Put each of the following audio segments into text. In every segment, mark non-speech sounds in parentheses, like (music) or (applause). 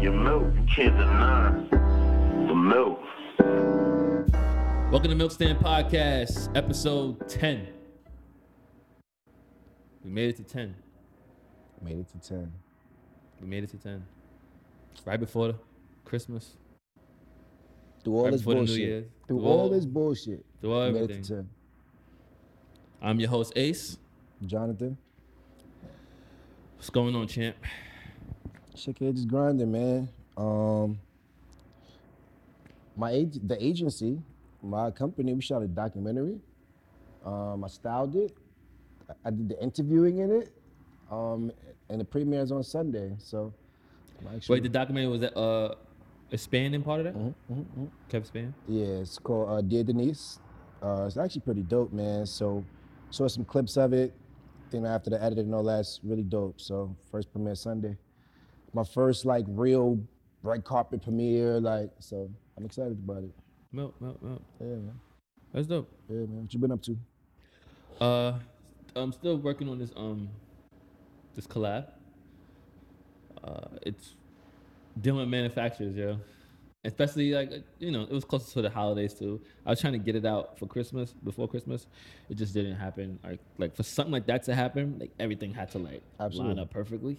Your milk, you can't deny the milk. Welcome to Milk Stand Podcast, episode 10. We made it to 10. Made it to 10. We made it to 10. Right before the Christmas. Through all Right this before the New bullshit. Through Through all all- this bullshit. Through all we made everything. it to 10. I'm your host, Ace. Jonathan, What's going on, champ? Shit just grinding, man. Um, my ag- the agency, my company, we shot a documentary. Um, I styled it. I- I did the interviewing in it. Um, and the premiere is on Sunday. So, actually, Wait, the documentary was that uh, a Span in part of that? Mm-hmm, Kev Span? Yeah, it's called uh, Dear Denise. Uh, it's actually pretty dope, man. So, saw some clips of it. You know, after the editing and all that's really dope. So, first premiere Sunday. My first like real red carpet premiere, like so. I'm excited about it. Milk, milk, milk. Yeah, man. That's dope. Yeah, man. What you been up to? Uh, I'm still working on this um, this collab. Uh, it's dealing with manufacturers, yo. Especially like you know, it was closer to the holidays too. I was trying to get it out for Christmas before Christmas. It just didn't happen. Like like for something like that to happen, like everything had to like line up perfectly.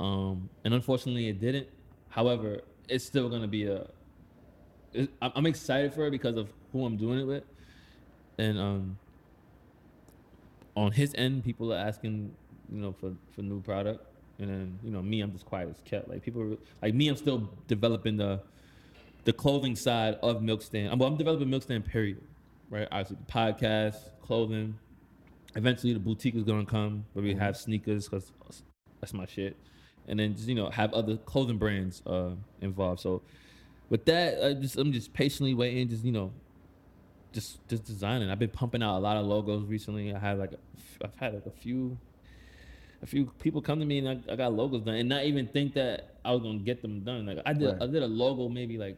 Um, and unfortunately, it didn't. However, it's still gonna be a. It, I'm excited for it because of who I'm doing it with, and um, on his end, people are asking, you know, for for new product, and then you know me, I'm just quiet as kept. Like people, like me, I'm still developing the the clothing side of Milk Stand. I'm, well, I'm developing Milk Stand. Period. Right. Obviously, the podcast, clothing. Eventually, the boutique is gonna come where we have sneakers because that's my shit, and then just you know have other clothing brands uh, involved. So with that, I just I'm just patiently waiting, just you know, just just designing. I've been pumping out a lot of logos recently. I had like a, I've had like a few a few people come to me and I, I got logos done and not even think that I was gonna get them done. Like I did Right. I did a logo maybe like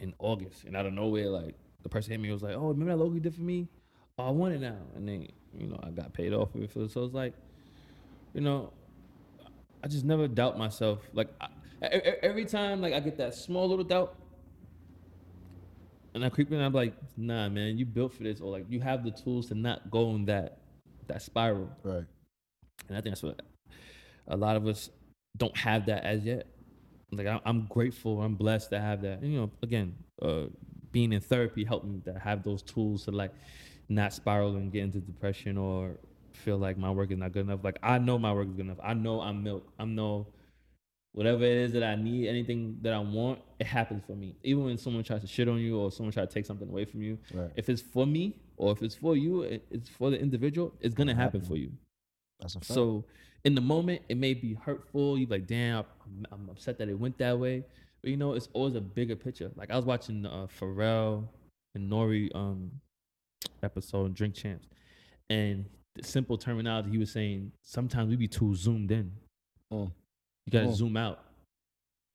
in August and out of nowhere like the person hit me was like, Oh, remember that logo you did for me? Oh, I want it now. And then, you know, I got paid off of it. So so it's like, you know, I just never doubt myself. Like I, every time like I get that small little doubt and I creep in, I'm like, nah, man, you built for this, or like you have the tools to not go in that that spiral. Right. And I think that's what a lot of us don't have that as yet. Like I, I'm grateful, I'm blessed to have that. And, you know, again, uh, being in therapy helped me to have those tools to like not spiral and get into depression or feel like my work is not good enough. Like I know my work is good enough. I know I'm milk. I know whatever it is that I need, anything that I want, it happens for me. Even when someone tries to shit on you or someone tries to take something away from you, Right. if it's for me or if it's for you, it's for the individual, it's gonna happen for you. That's a fact. So in the moment, it may be hurtful. You like, damn, I'm, I'm upset that it went that way. But you know, it's always a bigger picture. Like I was watching uh, Pharrell and N.O.R.E. um episode Drink Champs, and the simple terminology he was saying. Sometimes we be too zoomed in. Mm. You gotta Mm. zoom out.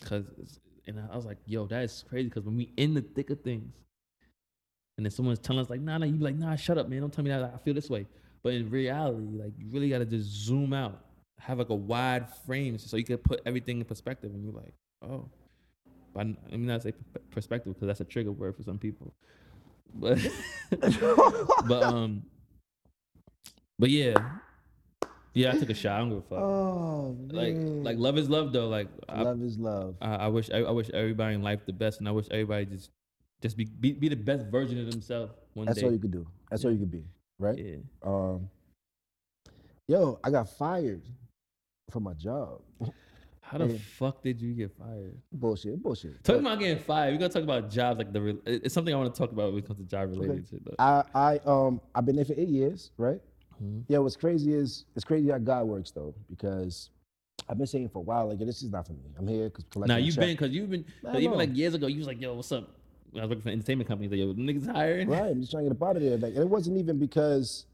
Cause and I was like, yo, that is crazy. Cause when we in the thick of things, and then someone's telling us like, nah, nah, you be like, nah, shut up, man. Don't tell me that I feel this way. But in reality, like you really gotta just zoom out, have like a wide frame, so you can put everything in perspective. And you're like, oh, but I I mean, not say perspective because that's a trigger word for some people. But (laughs) but um, but yeah, yeah, I took a shot. I don't give a fuck. oh, like man. like love is love though. Like I, love is love. I, I wish I, I wish everybody in life the best, and I wish everybody just just be be, be the best version of themselves one That's day. all you could do. That's all you could be. Right. yeah. Um, yo, I got fired from my job. How the Yeah. fuck did you get fired? bullshit, bullshit. Talking about getting fired, we're gonna talk about jobs like the. re- It's something I want to talk about when it comes to job related shit. Though. I, I, um, I've been there for eight years, right? Mhm. Yeah, what's crazy is it's crazy how God works though, because I've been saying for a while, like this is not for me. I'm here because Now you've been because you've been 'cause even like years ago, you was like, "Yo, what's up?" I was working for entertainment companies, like, "Yo, niggas hiring." right. I'm just trying to get up out of there. Like, and it wasn't even because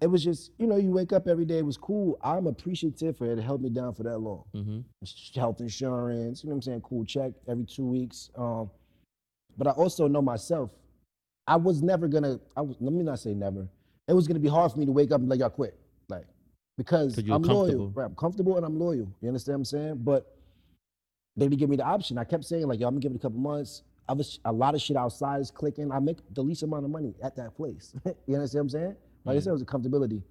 it was just you know you wake up every day. It was cool. I'm appreciative for it. It held me down for that long. Mm-hmm. Health insurance, you know what I'm saying? Cool check every two weeks. Um, but I also know myself. I was never gonna. I was. Let me not say never. It was gonna be hard for me to wake up and be like, "I quit," like because 'Cause you I'm loyal. Right, I'm comfortable and I'm loyal. You understand what I'm saying? But they didn't give me the option. I kept saying like, yo, I'm gonna give it a couple months. I was a lot of shit outside is clicking. I make the least amount of money at that place. (laughs) you understand what I'm saying? Like I said, it mm. was a comfortability.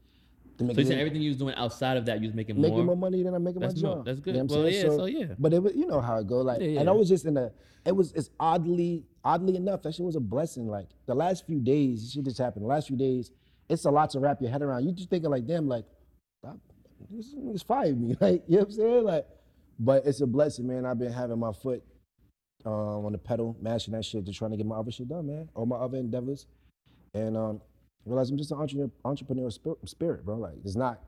To make So you it said everything you was doing outside of that, you was making making more. more money than I'm making That's my dope. job. That's good. You know what I'm Well, saying? yeah, so yeah. But it was, you know how it go. Like, Yeah, yeah. and I was just in a. It was. It's oddly, oddly enough, that shit was a blessing. Like the last few days, shit just happened. The last few days, it's a lot to wrap your head around. You just thinking like, damn, like, this niggas fired me. (laughs) Like, you know what I'm saying? Like, but it's a blessing, man. I've been having my foot um, on the pedal, mashing that shit, just trying to get my other shit done, man. All my other endeavors, and um, realize I'm just an entrepreneur, entrepreneur spirit, spirit, bro. Like, there's not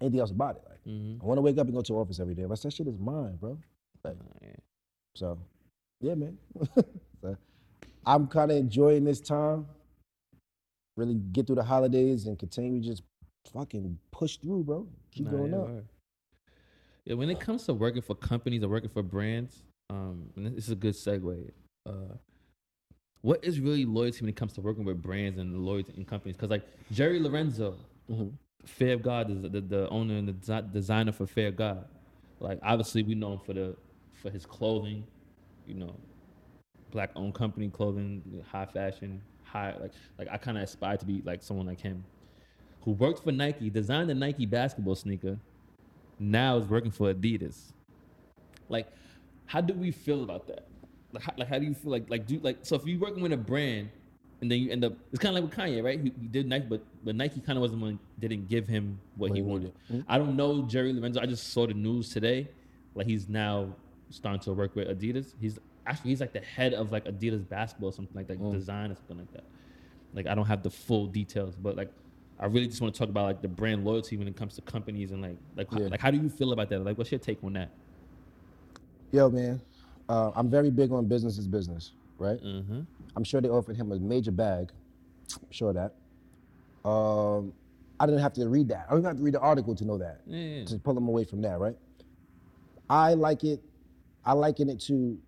anything else about it. Like, Mhm. I want to wake up and go to office every day. Like, that shit is mine, bro. Like, Yeah. so, yeah, man. (laughs) So, I'm kind of enjoying this time. Really get through the holidays and continue to just fucking push through, bro. Keep Nah, going yeah, up. word. Yeah, when it comes to working for companies or working for brands, um, and this is a good segue. Uh, what is really loyalty when it comes to working with brands and loyalty in companies? Because like Jerry Lorenzo, Mhm. Fear of God is the, the owner and the desi- designer for Fear of God. Like obviously we know him for the for his clothing, you know, black owned company clothing, high fashion, high like like I kind of aspire to be like someone like him, who worked for Nike, designed the Nike basketball sneaker, now is working for Adidas. Like, how do we feel about that? Like, how, like how do you feel like like do like so if you're working with a brand and then you end up it's kind of like with Kanye, right? He, he did Nike, but but Nike kind of wasn't one didn't give him what, he wanted. needed. I don't know Jerry Lorenzo. I just saw the news today, like he's now starting to work with Adidas. He's actually he's like the head of like Adidas basketball, or something like that, design or something like that. Like I don't have the full details, but like I really just want to talk about like the brand loyalty when it comes to companies and like like how, like how do you feel about that? Like what's your take on that? Yo, man, uh, I'm very big on business is business, right? Mm-hmm. I'm sure they offered him a major bag. I'm sure that. Um, I didn't have to read that. I didn't have to read the article to know that. Yeah, yeah. To pull him away from that, right? I like it. I liken it to,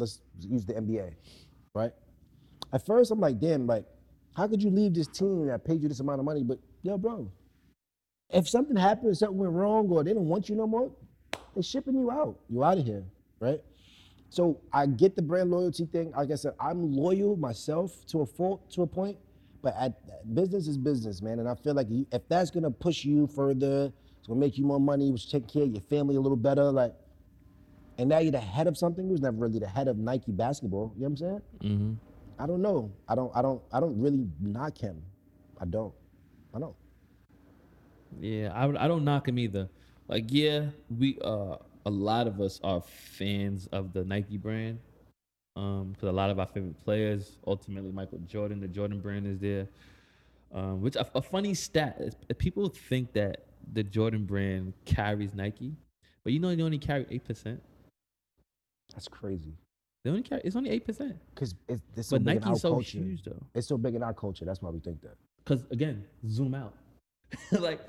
let's use the NBA, right? At first, I'm like, damn, like, how could you leave this team that paid you this amount of money? But yo, bro, if something happened, something went wrong, or they don't want you no more, they're shipping you out. You out of here, right? So I get the brand loyalty thing. Like I said, I'm loyal myself to a fault, to a point, but at, business is business, man. And I feel like if that's gonna push you further, it's gonna make you more money, which take care of your family a little better, like. And now you're the head of something. He was never really the head of Nike basketball. You know what I'm saying? Mm-hmm. I don't know. I don't. I don't. I don't really knock him. I don't. I don't. Yeah, I, I don't knock him either. Like, yeah, we uh a lot of us are fans of the Nike brand. Um, because a lot of our favorite players, ultimately Michael Jordan, the Jordan brand is there. Um, which a, a funny stat is people think that the Jordan brand carries Nike, but you know they only carry eight percent. That's crazy. They only carry it's only eight percent. Cause it's, it's so But big in our Nike's so culture. huge though. It's so big in our culture. That's why we think that. Cause again, zoom out. (laughs) like,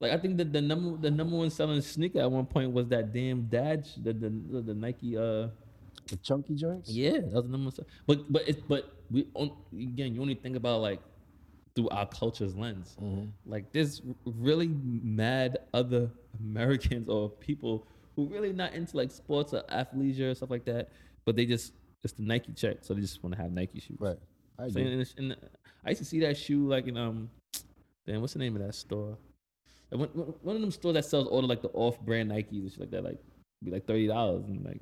like I think that the number the number one selling sneaker at one point was that damn Dad, the the, the, the Nike. Uh, The chunky joints. yeah, that was the number one. But but it's but we on, again you only think about like through our culture's lens. Like there's really mad other (laughs) Americans or people who really not into like sports or athleisure or stuff like that, but they just it's the Nike check, so they just want to have Nike shoes. Right. I So in, in, in, I used to see that shoe like in um, damn, what's the name of that store? Like, one, one of them stores that sells all the like the off-brand Nikes and shit like that, like be like thirty dollars and like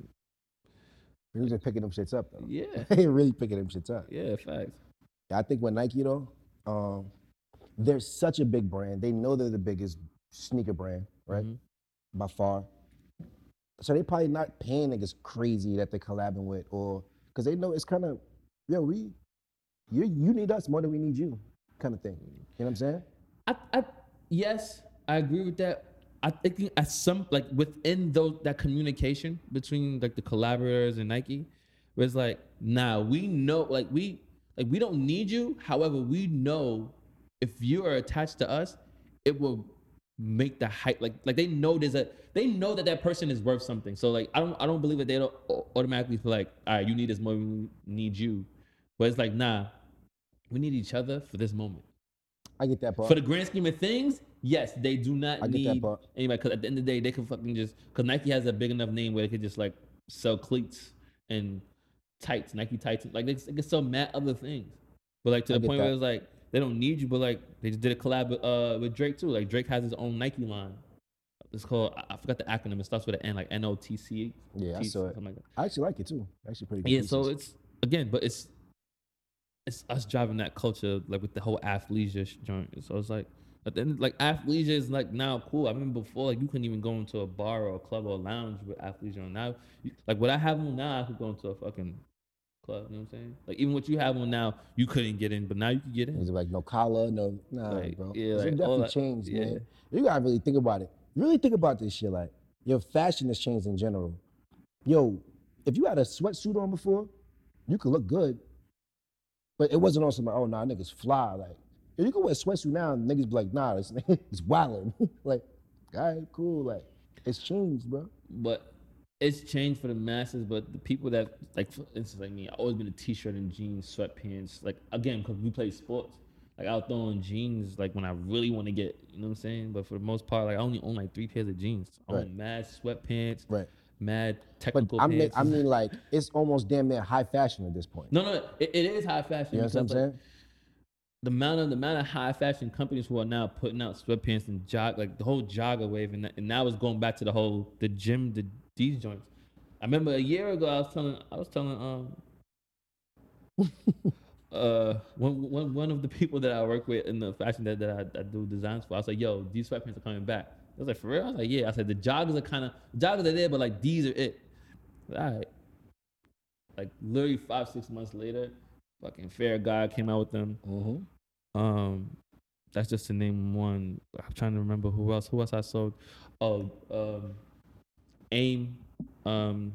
He was just picking them shits up though. yeah, (laughs) he really picking them shits up. yeah, facts. I think with Nike though, um, they're such a big brand. They know they're the biggest sneaker brand, right? Mhm. By far. So they probably not paying niggas crazy that they're collabing with, or because they know it's kind of, yo, we, you you need us more than we need you, kind of thing. You know what I'm saying? I, I yes, I agree with that. I think at some like within those that communication between like the collaborators and Nike, it's like, nah, we know like we like we don't need you. However, we know if you are attached to us, it will make the hype like like they know there's a they know that that person is worth something. So like I don't I don't believe that they don't automatically feel like all right, you need this more, we need you. But it's like nah, we need each other for this moment I get that part. for the grand scheme of things, yes, they do not I get that need part. anybody because at the end of the day, they can fucking just because Nike has a big enough name where they could just like sell cleats and tights, Nike tights, like they, they can sell mad other things. But like to I the point where it's like they don't need you, but like they just did a collab with, uh, with Drake too. Like Drake has his own Nike line. It's called I, I forgot the acronym. It starts with an N, like N O T C. Yeah, I saw it. like. I actually like it too. Actually, pretty good. Yeah, so it's again, but it's it's us driving that culture like with the whole athleisure joint. So it's like at the end, like athleisure is like now cool. I remember before like you couldn't even go into a bar or a club or a lounge with athleisure on. Now, you, like what I have on now, I could go into a fucking club. You know what I'm saying? Like even what you have on now, you couldn't get in, but now you can get in. It's like no collar, no nah, Like, bro. yeah, like, definitely that- changed, yeah. man. You gotta really think about it. Really think about this shit. Like your fashion has changed in general. Yo, if you had a sweatsuit on before, you could look good, but it wasn't on some oh nah niggas fly. Like if you can wear a sweatsuit now, and niggas be like nah, it's it's (laughs) wildin'. (laughs) like, all right, cool. Like it's changed, bro. but it's changed for the masses. But the people that like, for instance, like me, I always been a t-shirt and jeans, sweatpants. Like again, because we play sports. Like I'll throw on jeans like when I really want to get, you know what I'm saying. But for the most part, like I only own like three pairs of jeans. I Right. own mad sweatpants, Right. mad But technical I mean, pants. I mean, like it's almost damn near high fashion at this point. no, no, it, it is high fashion. you know what I'm because, like, saying? the amount of the amount of high fashion companies who are now putting out sweatpants and jog like the whole jogger wave and, that, and now it's going back to the whole the gym the these joints. I remember a year ago I was telling I was telling um (laughs) uh one, one, one of the people that I work with in the fashion that, that I, I do designs for I was like yo these sweatpants are coming back. I was like for real I was like yeah I said the joggers are kind of joggers are there but like these are it. All right. Like literally five six months later, fucking Fair Guy came out with them. Mm-hmm. Um, that's just to name one. I'm trying to remember who else. Who else I sold? Oh, um, Aimé, um,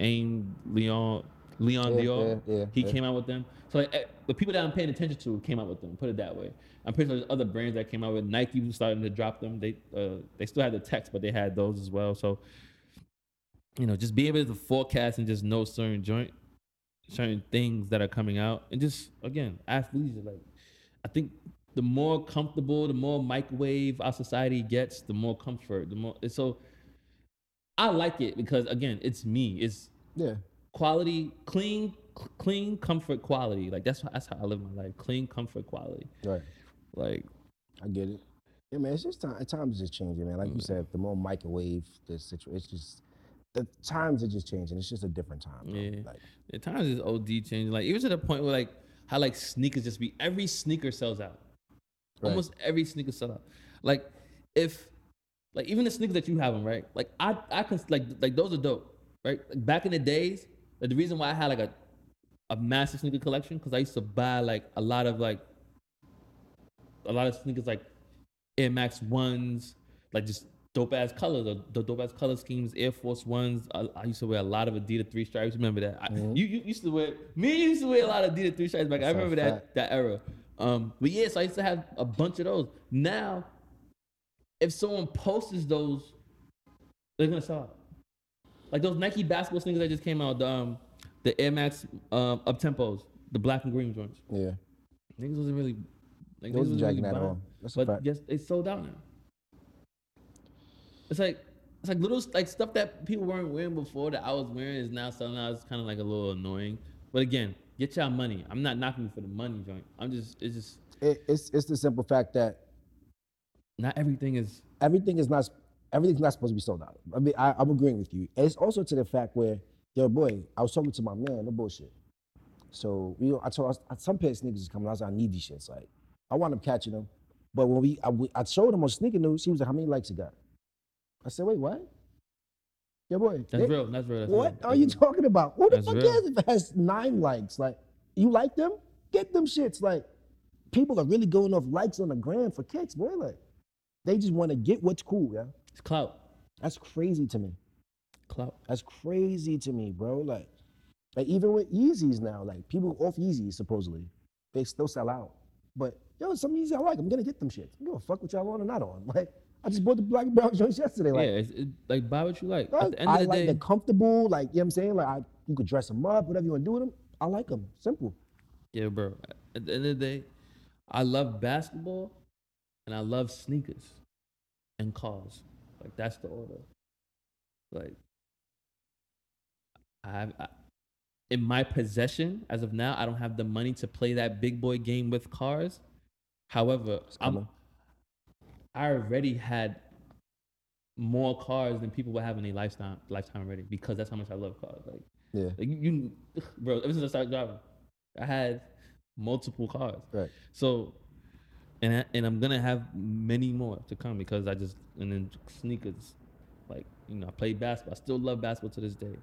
Aimé Leon Leon Yeah, Dore. yeah, yeah, he yeah. came out with them. So like eh, the people that I'm paying attention to came out with them. Put it that way. I'm pretty sure there's other brands that came out with. Nike was starting to drop them. They uh they still had the text, but they had those as well. So you know, just be able to forecast and just know certain joint, certain things that are coming out, and just again, athleisure. Like, I think the more comfortable, the more microwave our society gets, the more comfort, the more. So, I like it because again, it's me. It's Yeah. quality, clean, cl- clean comfort, quality. Like that's that's how I live my life. Clean comfort, quality. Right. Like I get it. Yeah, man, it's just time. Times is changing, man. Like you mm-hmm. said, the more microwave the situation, it's just the times are just changing. It's just a different time. Bro. Yeah. Like, at times it's OD changing. Like even to the point where like how like sneakers just be every sneaker sells out. Right. Almost every sneaker sell out. Like if like even the sneakers that you have them right. Like I I can like like those are dope right. Like back in the days, like the reason why I had like a a massive sneaker collection because I used to buy like a lot of like a lot of sneakers like Air Max ones, like just dope ass colors, the, the dope ass color schemes, Air Force ones. I, I used to wear a lot of Adidas three stripes. Remember that? I, you, you used to wear me. you used to wear a lot of Adidas three stripes back. I That's a remember that that era. Um, but yeah, so I used to have a bunch of those. Now, if someone posts those, they're gonna sell out. Like those Nike basketball sneakers that just came out, the um, the Air Max um, up tempos, the black and green joints. yeah. Niggas wasn't really. Like, niggas wasn't really buying. on. That's a But yes, they sold out now. It's like it's like little like stuff that people weren't wearing before that I was wearing is now selling out. It's kind of like a little annoying. But again, get y'all money. I'm not knocking you for the money joint. I'm just it's just It, it's it's the simple fact that not everything is everything is not everything's not supposed to be sold out. I mean, I, I'm agreeing with you. And it's also to the fact where, yo, boy, I was talking to my man, no bullshit. So you know, I told I, some pair niggas sneakers is coming. I was like, I need these shits. Like, I wound up catching them. But when we, I, we- I showed him on sneaker news, he was like, how many likes it got? I said, wait, what? Yeah, boy. that's they- real. That's real. That's What real, are you talking about? Who the That's fuck real. cares if it has nine likes? Like, you like them? Get them shits. Like, people are really going off likes on the gram for kicks, boy. Like, they just want to get what's cool, yeah. It's clout. That's crazy to me. Clout. That's crazy to me, bro. Like, like even with Yeezys now, like people off Yeezys supposedly, they still sell out. But yo, some Yeezys I like. I'm gonna get them shits. I don't give a fuck what y'all on or not on. (laughs) Like, I just bought the black and brown joints yesterday. yeah, Like, it's, it, like buy what you like. At the end I of the like day, the comfortable. Like, you know what I'm saying? Like, I, you could dress them up, whatever you want to do with them. I like them. Simple. yeah, bro. At the end of the day, I love basketball and I love sneakers. And cars. Like that's the order. Like I have I, in my possession as of now, I don't have the money to play that big boy game with cars. However, I'm. I already had more cars than people would have in a lifetime lifetime already because that's how much I love cars. Like, Yeah. like you, you bro, ever since I started driving, I had multiple cars. Right. So, and I, and I'm gonna have many more to come because I just and then sneakers, like you know, I played basketball. I still love basketball to this day.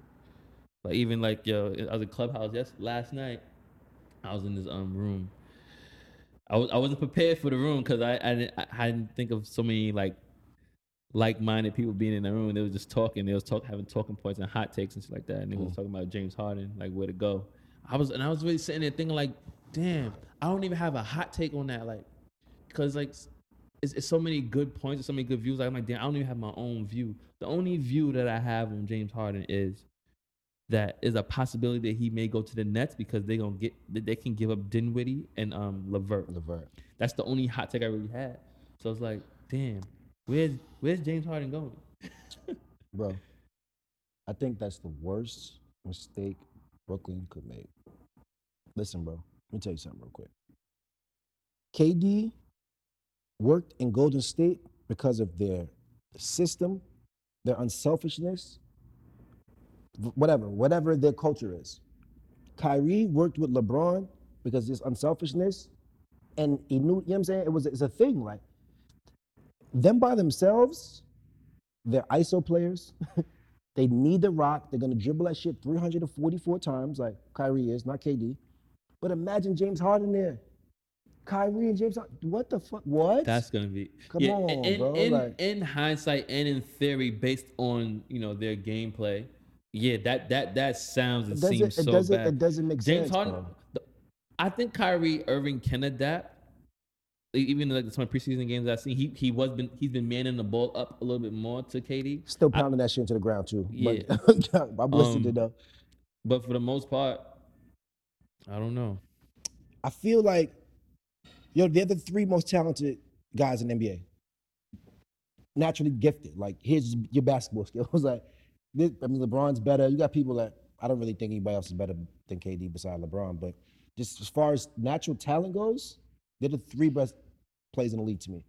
Like even like yo, I was in clubhouse yes last night. I was in this um room. I was I wasn't prepared for the room because I I didn't, I didn't think of so many like like-minded people being in the room. They were just talking. They was talk having talking points and hot takes and shit like that. And they was talking about James Harden, like where to go. I was and I was really sitting there thinking like, damn, I don't even have a hot take on that. Like, because like it's, it's so many good points and so many good views. Like, I'm like, damn, I don't even have my own view. The only view that I have on James Harden is that is a possibility that he may go to the Nets because they gonna get that they can give up Dinwiddie and um Levert. Levert. That's the only hot take I really had. So it's like, damn, where's where's James Harden going? (laughs) Bro, I think that's the worst mistake Brooklyn could make. Listen, bro, let me tell you something real quick. KD worked in Golden State because of their system, their unselfishness, whatever, whatever their culture is. Kyrie worked with LeBron because his unselfishness, and he knew, you know what I'm saying? It was it's a thing. Like them by themselves, they're ISO players. (laughs) they need the rock. They're gonna dribble that shit 344 times, like Kyrie is, not KD. But imagine James Harden there. Kyrie and James Harden. What the fuck? What? That's gonna be Come yeah, on, in, bro, In, like- in hindsight and in theory, based on you know their gameplay, yeah, that that that sounds and seems it so doesn't, bad. it doesn't make James sense. Harden, bro. I think Kyrie Irving can adapt. Even like the some preseason games I've seen, he he was been he's been manning the ball up a little bit more to KD. Still pounding that shit into the ground too. Yeah. (laughs) But I'm listening to Um, though. But for the most part, I don't know. I feel like, yo, they're the three most talented guys in NBA. Naturally gifted. Like, here's your basketball (laughs) skills. like, this, I mean, LeBron's better. You got people that I don't really think anybody else is better than KD beside LeBron. But just as far as natural talent goes, they're the three best players in the league to me.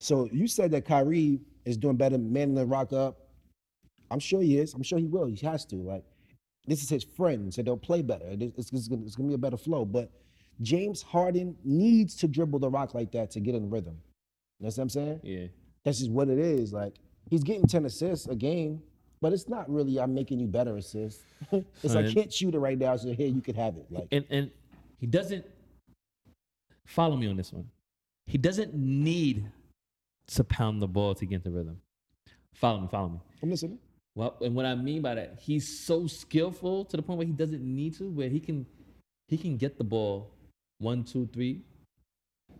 So you said that Kyrie is doing better, manning the rock up. I'm sure he is. I'm sure he will. He has to. Like, this is his friend, so they'll play better. It- It's, it's, gonna, it's gonna be a better flow. But James Harden needs to dribble the rock like that to get in rhythm. You know what I'm saying? Yeah, That's just what it is. Like he's getting 10 assists a game, but it's not really I'm making you better assists. (laughs) it's I Right. can't shoot it right now, so here you could have it. Like and and he doesn't follow me on this one. He doesn't need to pound the ball to get the rhythm. Follow me, follow me. I'm listening. Well, and what I mean by that, he's so skillful to the point where he doesn't need to, where he can he can get the ball one, two, three,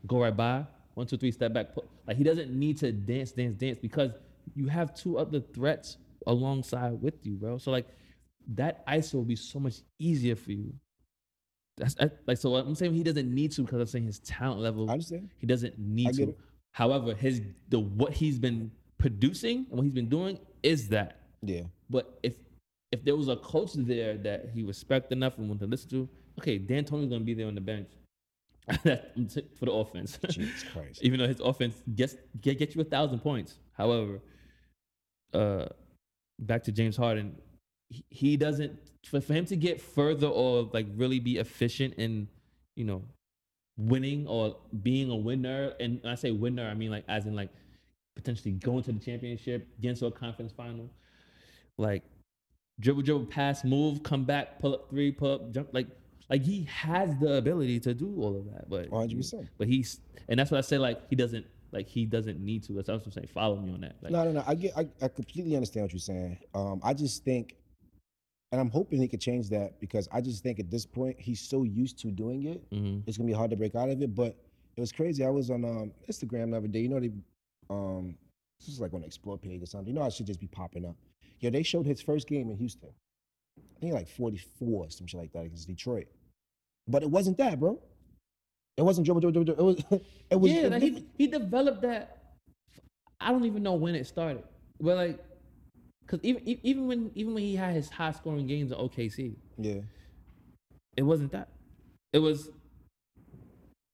go right by, one, two, three, step back. Like he doesn't need to dance, dance, dance because you have two other threats alongside with you, bro. So like that ISO will be so much easier for you. That's I- like so. I'm saying he doesn't need to because I'm saying his talent level. I understand. He doesn't need to. it. However, his the what he's been producing and what he's been doing is that. Yeah. But if if there was a coach there that he respect enough and wanted to listen to, okay, D'Antoni's gonna be there on the bench That's (laughs) for the offense. Jesus Christ. Even though his offense gets get, get you a thousand points. However, uh, back to James Harden, he, he doesn't for, for him to get further or like really be efficient in you know winning or being a winner. And when I say winner, I mean like as in like potentially going to the championship, getting to a conference final, like dribble, dribble, pass, move, come back, pull up three, pull up, jump. Like, like he has the ability to do all of that, but 100%. But he's, and that's what I say. Like he doesn't, like he doesn't need to. That's what I'm saying. Follow me on that. Like, No, no, no. I get. I, I completely understand what you're saying. Um, I just think, and I'm hoping he could change that because I just think at this point he's so used to doing it, Mhm. it's gonna be hard to break out of it. But it was crazy. I was on um, Instagram the other day. You know they, um, this is like on the explore page or something. You know I should just be popping up. Yeah, they showed his first game in Houston. I think like 44, some shit like that against Detroit. But it wasn't that, bro. It wasn't dribble, dribble, dribble. It was. (laughs) It was. yeah, it like he he developed that. I don't even know when it started. But like, cause even even when even when he had his high scoring games at OKC, Yeah. it wasn't that. It was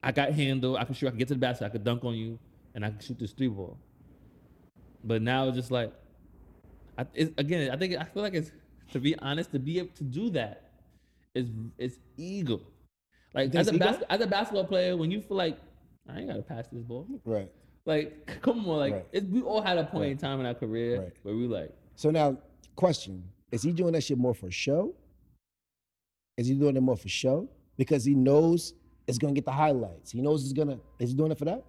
I got handled. I could shoot. I could get to the basket. I could dunk on you, and I could shoot this three ball. But now it's just like, I, it's, again, I think I feel like it's to be honest, to be able to do that is is ego. Like as a ego? bas- as a basketball player, when you feel like I ain't gotta pass this ball, Right. like (laughs) come on, like Right. we all had a point in time in our career Right. where we like, So now, question: Is he doing that shit more for show? Is he doing it more for show because he knows it's gonna get the highlights? He knows it's gonna. Is he doing it for that?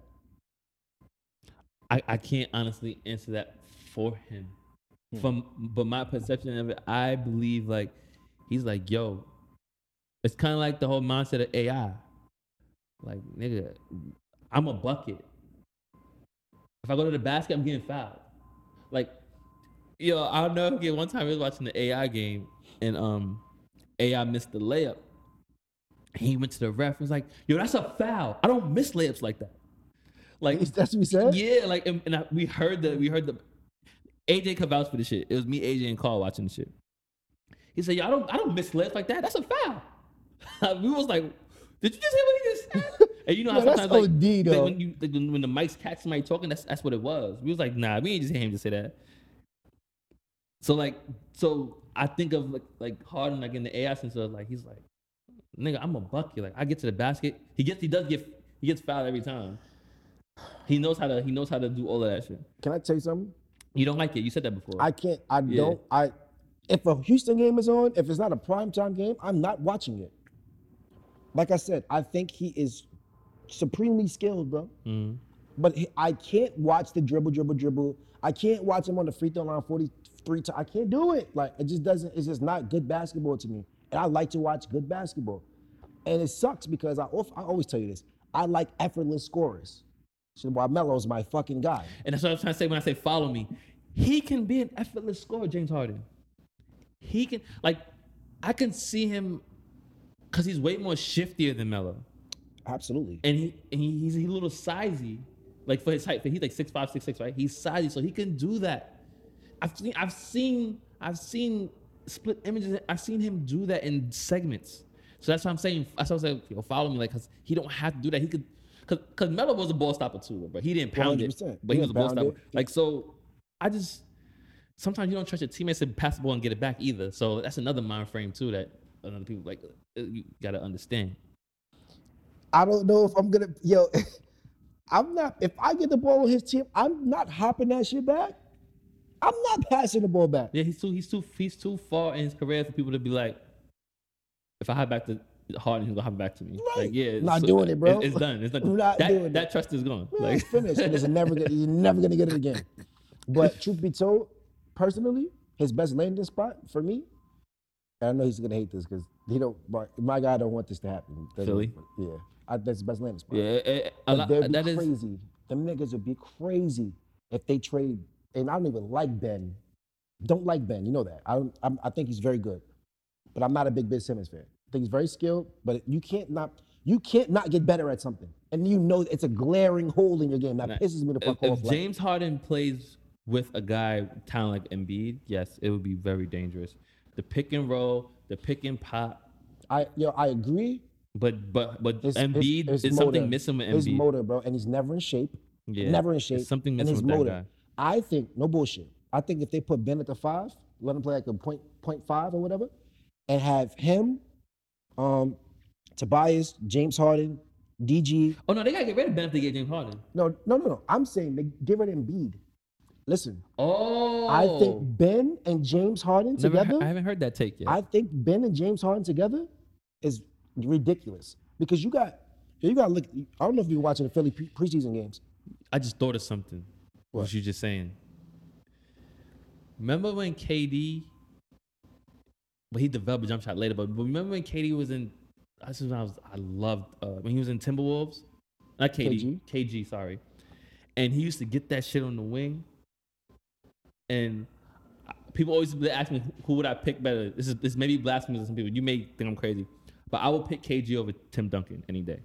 I, I can't honestly answer that for him. Hmm. From but my perception of it, I believe like he's like, yo, it's kind of like the whole mindset of AI. Like, nigga, I'm a bucket. If I go to the basket, I'm getting fouled. Like, yo, I'll never forget one time I was watching the AI game and um AI missed the layup. He went to the ref and was like, yo, that's a foul. I don't miss layups like that. Like That's what he said. yeah, like and, and I, we heard the we heard the AJ could vouch for the shit. It was me, AJ, and Carl watching the shit. He said, "Yo, I don't I don't miss left like that. That's a foul." (laughs) we was like, "Did you just hear what he just said?" (laughs) And you know how Yo, that's sometimes like, OD like, when you like, when when the mics catch somebody talking, that's that's what it was. We was like, "Nah, we ain't just hear him to say that." So like, so I think of like like Harden like in the AI sense of like he's like, "Nigga, I'm a bucket. Like I get to the basket. He gets he does get he gets fouled every time." He knows how to he knows how to do all of that shit. Can I tell you something? You don't like it. You said that before. I can't. I Yeah. don't. I. If a Houston game is on, if it's not a primetime game, I'm not watching it. Like I said, I think he is supremely skilled, bro. Mhm. But he, I can't watch the dribble, dribble, dribble. I can't watch him on the free throw line 43 times. I can't do it. Like it just doesn't. It's just not good basketball to me. And I like to watch good basketball. And it sucks because I, I always tell you this. I like effortless scorers. So why Melo's my fucking guy. And that's what I'm trying to say when I say follow me. He can be an effortless scorer, James Harden. He can like I can see him because he's way more shiftier than Melo. Absolutely. And he and he, he's a little sizey. Like for his height, he's like six five, six six, right? He's sizey, so he can do that. I've seen I've seen I've seen split images. I've seen him do that in segments. So that's what I'm saying. That's what I'm saying. Yo, follow me, like, cause he don't have to do that. He could, cause, cause Melo was a ball stopper too, but he didn't pound it. 100%. But he He was a ball stopper. it. Like so, I just sometimes you don't trust your teammates to pass the ball and get it back either. So that's another mind frame too that other people like uh, you gotta understand. I don't know if I'm gonna yo. (laughs) I'm not. If I get the ball on his team, I'm not hopping that shit back. I'm not passing the ball back. Yeah, he's too he's too he's too far in his career for people to be like, if I hop back to Harden, he's gonna hop back to me. Right. Like, yeah, Not so- doing it, bro. It's, it's done. It's. I'm (laughs) not that, doing that it. trust is gone. Like, it's finished. And it's never gonna, you're never gonna get it again. But (laughs) truth be told, personally, his best landing spot for me, and I know he's gonna hate this because he don't. My guy don't want this to happen. Doesn't- Philly? Yeah, I, that's the best landing spot. yeah, it- a lot, they'd be that is crazy. Them niggas would be crazy if they trade. And I don't even like Ben. Don't like Ben. You know that. I don't, I'm, I think he's very good, but I'm not a big Ben Simmons fan. He's very skilled, but you can't not you can't not get better at something, and you know it's a glaring hole in your game that pisses me the fuck if off. like- James Harden plays with a guy talent like Embiid, yes, it would be very dangerous. The pick and roll, the pick and pop, I yo, I agree. but but but His- his- Embiid his is something missing with His Embiid. motor, bro, and he's never in shape. Yeah, never in shape. something and missing his with motor. guy. I think no bullshit. I think if they put Ben at the five, let him play like a point point five or whatever, and have him, um, Tobias, James Harden, DG. Oh no, they gotta get rid of Ben if they get James Harden. No, no, no, no. I'm saying they give it Embiid. Listen, Oh, I think Ben and James Harden Never he- together. I haven't heard that take yet. I think Ben and James Harden together is ridiculous because you got you got to look. I don't know if you're watching the Philly pre- preseason games. I just thought of something. What What? you just saying? Remember when KD? Well, he developed a jump shot later, but, but remember when KD was in? This is when I was. I loved uh, when he was in Timberwolves. Not KD. KG. sorry. And he used to get that shit on the wing. And people always ask me, who would I pick better? This is this may be blasphemous to some people. You may think I'm crazy, but I would pick KG over Tim Duncan any day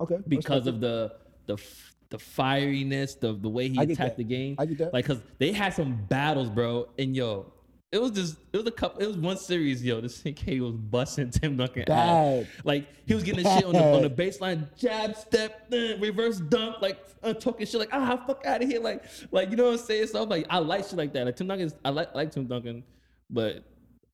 Okay, because of the the f- the fieriness, the the way he attacked the game. I get that. Like, cause they had some battles, bro. And yo, it was just it was a couple. It was one series, yo. This (laughs) KG was busting Tim Duncan. Bad. Like he was getting the shit on the on the baseline, jab, step, uh, reverse dunk, like uh, talking shit, like ah, fuck out of here, like like you know what I'm saying. So I'm like, I like shit like that. Like Tim Duncan, I like I like Tim Duncan, but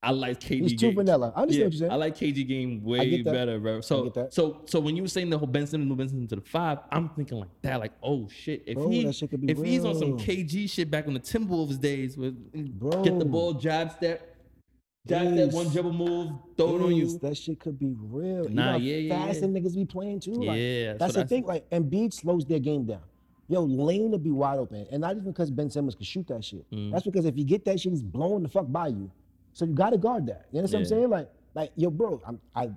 I like KG. He's too game. vanilla. I understand Yeah, what you're saying. I like KG game way get that. better, bro. So that. so so when you were saying the whole Ben Simmons move Ben Simmons to the five, I'm thinking like that, like oh shit, if Bro, he that shit could be if he's on some. KG shit back on the Timberwolves days, with Bro. get the ball, jab step, jab step, Ace. one dribble move, throw it on you. That shit could be real. You Nah, know yeah, yeah, fast yeah. niggas be playing too. Like, Yeah, that's, that's the what I thing. Like, Embiid slows their game down. Yo, lane to be wide open, and not even because Ben Simmons can shoot that shit. Mm. That's because if you get that shit, he's blowing the fuck by you. So you gotta guard that. You understand what I'm saying? Like, like yo, bro, I'm, I,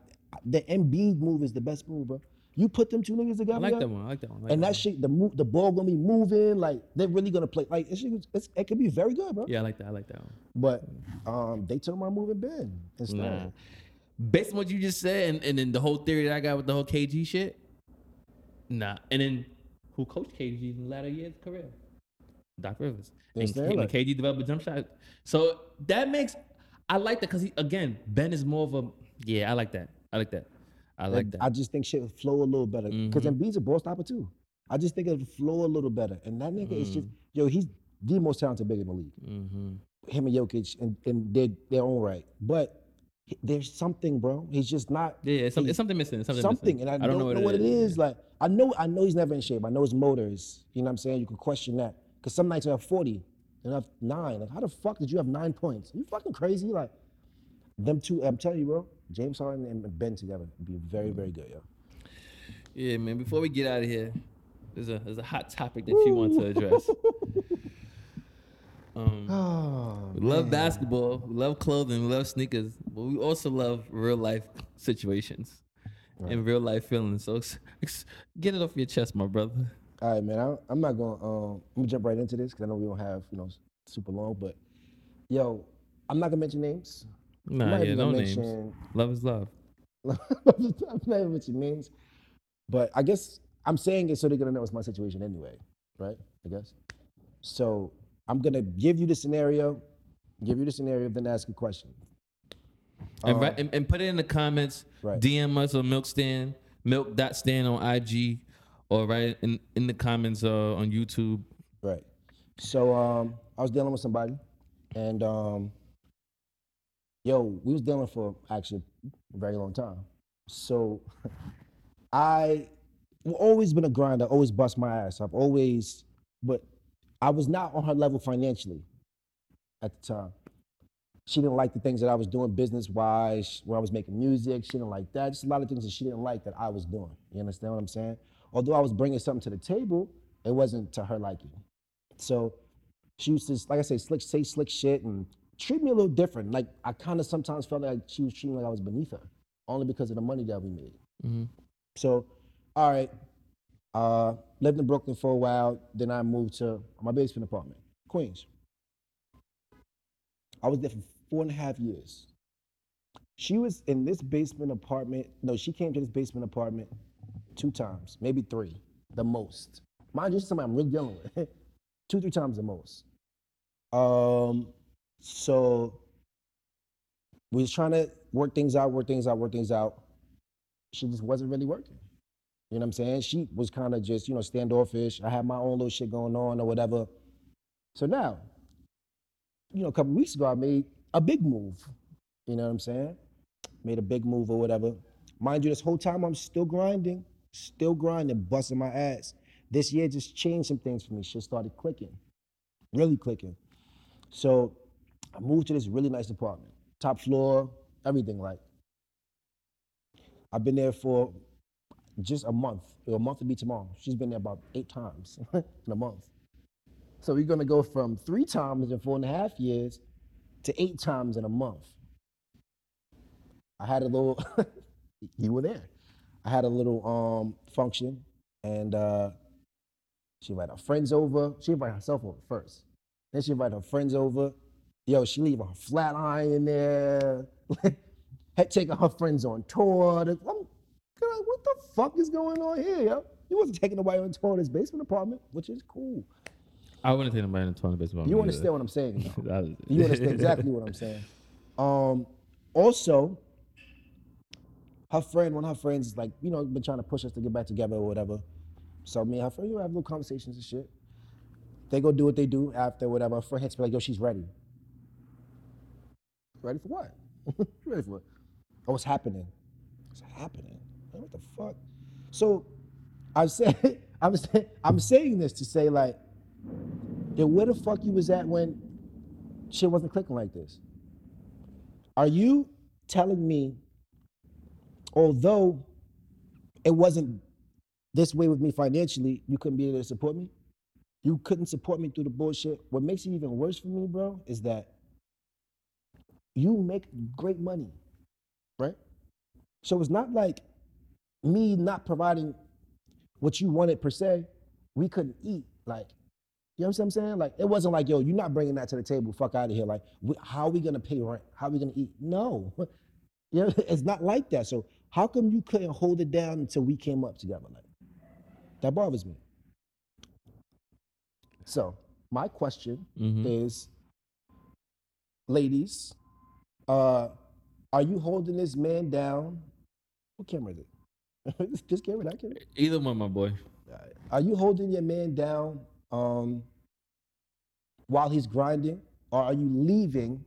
the Embiid move is the best move, bro. You put them two niggas together, I like that one. I like that one. Like and that that shit, the move, the ball gonna be moving. Like they're really gonna play. Like it, it's, it could be very good, bro. Yeah, I like that. I like that one. But um, they took my moving Ben instead. Nah. Based on what you just said, and, and then the whole theory that I got with the whole KG shit, nah. And then who coached KG in the latter years of career? Doc Rivers. And, K- and like- KG developed a jump shot. So that makes I like that because again, Ben is more of a yeah. I like that. I like that. I like And that. I just think shit would flow a little better because Embiid's a ball stopper too. I just think it would flow a little better. And that nigga is just yo, he's the most talented big in the league. mm-hmm. Him and Jokic in, and their their own right. But there's something, bro. He's just not Yeah, it's, some, it's something missing. It's something, something, missing. and I, don't, know what, it is. Like I know, I know he's never in shape. I know his motor is. You know what I'm saying? You can question that because some nights you have 40 and I have nine. Like how the fuck did you have nine points? You fucking crazy? Like them two. I'm telling you, bro. James Harden and Ben together would be very, very good, yo. Yeah, man. Before we get out of here, there's a there's a hot topic that you want to address. (laughs) um, Oh, we love basketball, we love clothing, we love sneakers, but we also love real life situations and real life feelings. So (laughs) get it off your chest, my brother. All right, man. I, I'm not going. to Um, I'm gonna jump right into this because I know we don't have you know super long. But yo, I'm not gonna mention names. Nah, yeah, no gonna names. (laughs) Love is love. I'm not gonna mention names. But I guess I'm saying it so they're gonna know it's my situation anyway, right? I guess. So I'm gonna give you the scenario, give you the scenario, then ask a question. And, Um, right, and, and put it in the comments. Right. DM us on Milk Stand, Milk Stand on IG, or right in, in the comments uh, on YouTube. Right. So um, I was dealing with somebody, and um, yo, we was dealing for actually a very long time. So (laughs) I always been a grinder, always bust my ass. I've always, but I was not on her level financially at the time. She didn't like the things that I was doing business wise, where I was making music. She didn't like that. Just a lot of things that she didn't like that I was doing. You understand what I'm saying? Although I was bringing something to the table, it wasn't to her liking. So she used to, like I say, slick, say slick shit and treat me a little different. Like I kind of sometimes felt like she was treating me like I was beneath her, only because of the money that we made. Mhm. So, all right, uh, lived in Brooklyn for a while. Then I moved to my basement apartment, Queens. I was there for four and a half years. She was in this basement apartment. No, she came to this basement apartment two times, maybe three, the most. Mind you, somebody I'm really dealing with. (laughs) two, three times the most. Um, so we was trying to work things out, work things out, work things out. She just wasn't really working. You know what I'm saying? She was kind of just, you know, standoffish. I had my own little shit going on or whatever. So now, you know, a couple weeks ago, I made a big move. You know what I'm saying? Made a big move or whatever. Mind you, this whole time I'm still grinding, still grinding, busting my ass. This year just changed some things for me. Shit started clicking, really clicking. So I moved to this really nice apartment, top floor, everything like. I've been there for just a month. A month to be tomorrow. She's been there about eight times (laughs) in a month. So we're gonna go from three times in four and a half years to eight times in a month. I had a little, (laughs) you were there. I had a little um, function and uh, she invited her friends over. She invited herself over first. Then she invited her friends over. Yo, she leaving her flat iron in there. (laughs) Had taken her friends on tour. I'm, girl, what the fuck is going on here, yo? You wasn't taking nobody on tour in his basement apartment, which is cool. I wouldn't take nobody in the baseball. You understand what I'm saying? though. (laughs) That was- You understand exactly what I'm saying. Um, also, her friend, one of her friends, is like, you know, been trying to push us to get back together or whatever. So me and her friend, you know, have little conversations and shit. They go do what they do after whatever. Her friend hits me like, yo, she's ready. Ready for what? (laughs) ready for what? Oh, what's happening? What's happening? Like, what the fuck? So I'm (laughs) saying, I'm saying, I'm saying this to say like, yo, where the fuck you was at when shit wasn't clicking like this? Are you telling me, although it wasn't this way with me financially, you couldn't be there to support me? You couldn't support me through the bullshit. What makes it even worse for me, bro, is that you make great money, right? So it's not like me not providing what you wanted per se. We couldn't eat. Like, you know what I'm saying? Like, it wasn't like, yo, you're not bringing that to the table. Fuck out of here. Like, we, how are we gonna pay rent? How are we gonna eat? No, (laughs) you know, it's not like that. So how come you couldn't hold it down until we came up together? Like, that bothers me. So my question Mhm. is, ladies, uh, are you holding this man down? What camera is it? (laughs) this camera, that camera. Either one, my boy. Are you holding your man down um, while he's grinding, or are you leaving,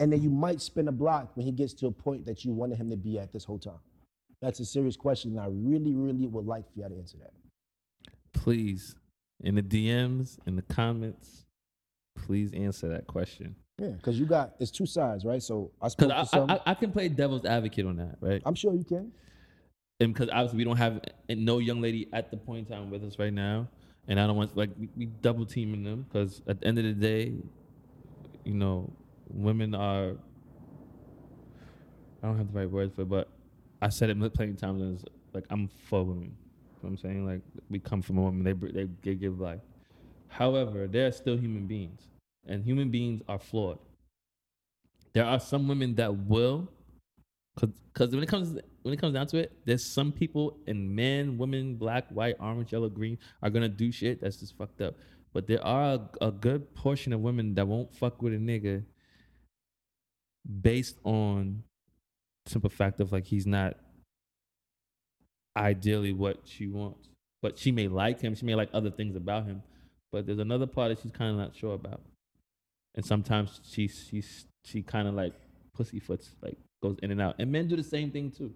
and then you might spin a block when he gets to a point that you wanted him to be at this whole time? That's a serious question, and I really, really would like for you to answer that. Please, in the DMs, in the comments, please answer that question. Yeah, because you got it's two sides, right? So I spoke I, to some. I, I can play devil's advocate on that, right? I'm sure you can. and because obviously we don't have no young lady at the point in time with us right now, and I don't want like we, we double teaming them because at the end of the day, you know, women are. I don't have the right words for, it, but I said it plenty of times. And it's like I'm for. You know what I'm saying like we come from a woman. They they, they give life. However, they're still human beings, and human beings are flawed. There are some women that will because when it comes when it comes down to it, there's some people and men, women, black, white, orange, yellow, green are gonna do shit that's just fucked up. But there are a, a good portion of women that won't fuck with a nigga based on simple fact of like he's not ideally what she wants. But she may like him, she may like other things about him. But there's another part that she's kind of not sure about. And sometimes she she's she kind of like pussyfoots, like goes in and out. And men do the same thing too.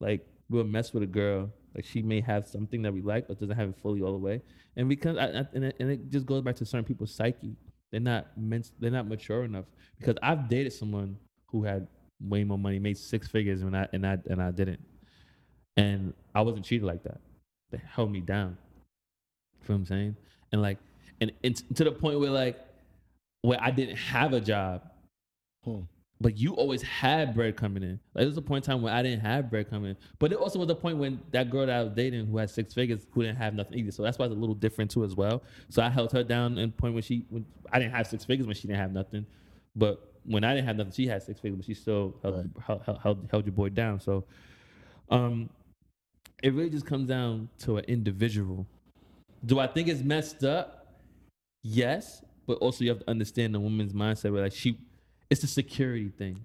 Like we'll mess with a girl, like she may have something that we like, but doesn't have it fully all the way. And because I, I, and, it, and it just goes back to certain people's psyche. They're not meant, they're not mature enough. Because I've dated someone who had way more money, made six figures, and I and I and I didn't. And I wasn't treated like that. They held me down. You know what I'm saying? And like, and, and to the point where like, where I didn't have a job, Hmm. but you always had bread coming in. Like there was a point in time when I didn't have bread coming in. But it also was a point when that girl that I was dating who had six figures who didn't have nothing either. So that's why it's a little different too as well. So I held her down in point when she when I didn't have six figures when she didn't have nothing. But when I didn't have nothing, she had six figures, but she still held held, held, held, held your boy down. So um it really just comes down to an individual. Do I think it's messed up? Yes, but also you have to understand the woman's mindset where like she it's a security thing.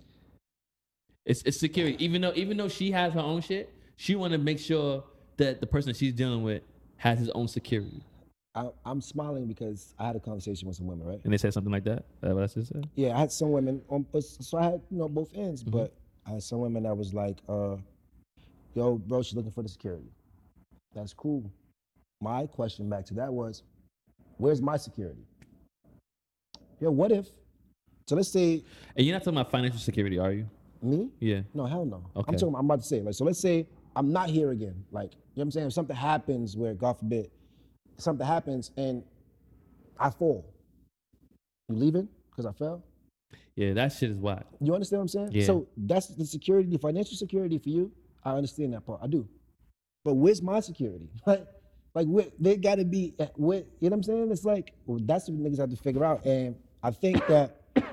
It's it's security. Even though even though she has her own shit, she want to make sure that the person she's dealing with has his own security. I, I'm smiling because I had a conversation with some women, right? And they said something like that. That what I said. Yeah, I had some women on, so I had you know both ends, Mm-hmm. but I had some women that was like, uh, "Yo, bro, she's looking for the security." That's cool. My question back to that was, "Where's my security?" Yo, what if? So let's say And you're not talking about financial security, are you? me. Yeah. No, hell no. Okay. I'm talking. I'm about to say like so. Let's say I'm not here again. Like you know what I'm saying. If something happens where God forbid, something happens and I fall, you leaving because I fell. Yeah, that shit is wild. You understand what I'm saying? Yeah. So that's the security, the financial security for you. I understand that part. I do. But where's my security? (laughs) Like, like where, they got to be. Where, you know what I'm saying? It's like well, that's what niggas have to figure out. And I think that (coughs)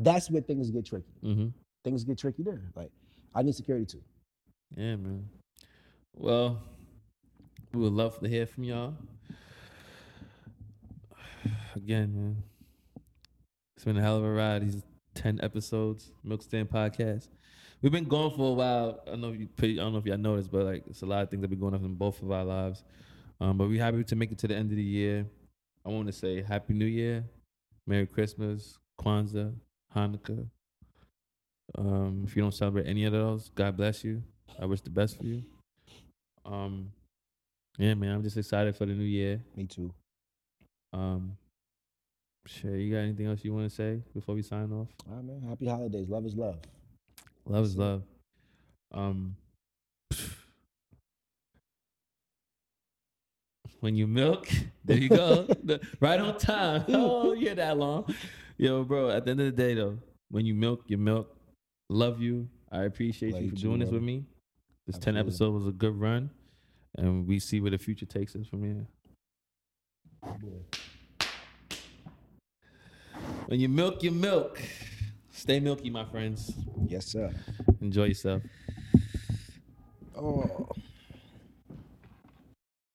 that's where things get tricky. Mm-hmm. Things get tricky there. Like I need security too. Yeah, man. Well, We would love to hear from y'all. Again, man. It's been a hell of a ride. These 10 episodes, Milk Stand Podcast. We've been going for a while. I don't know if you I don't know if y'all noticed, but like it's a lot of things that been going on in both of our lives. Um, but we're happy to make it to the end of the year. I want to say Happy New Year, Merry Christmas, Kwanzaa, Hanukkah. Um, if you don't celebrate any of those, God bless you. I wish the best for you. Um, yeah, man, I'm just excited for the new year. Me too. Um, sure, you got anything else you want to say before we sign off? All right, man. Happy holidays. Love is love. Love is love. Um, (laughs) when you milk, (laughs) there you go, (laughs) right on time. Oh, you're that long, yo, bro. At the end of the day, though, when you milk, you milk. Love you. I appreciate Love you you for too, doing this with me. This ten episode was a good run, and we see where the future takes us from here. When you milk, you milk. Stay milky, my friends. Yes, sir. Enjoy yourself. Oh.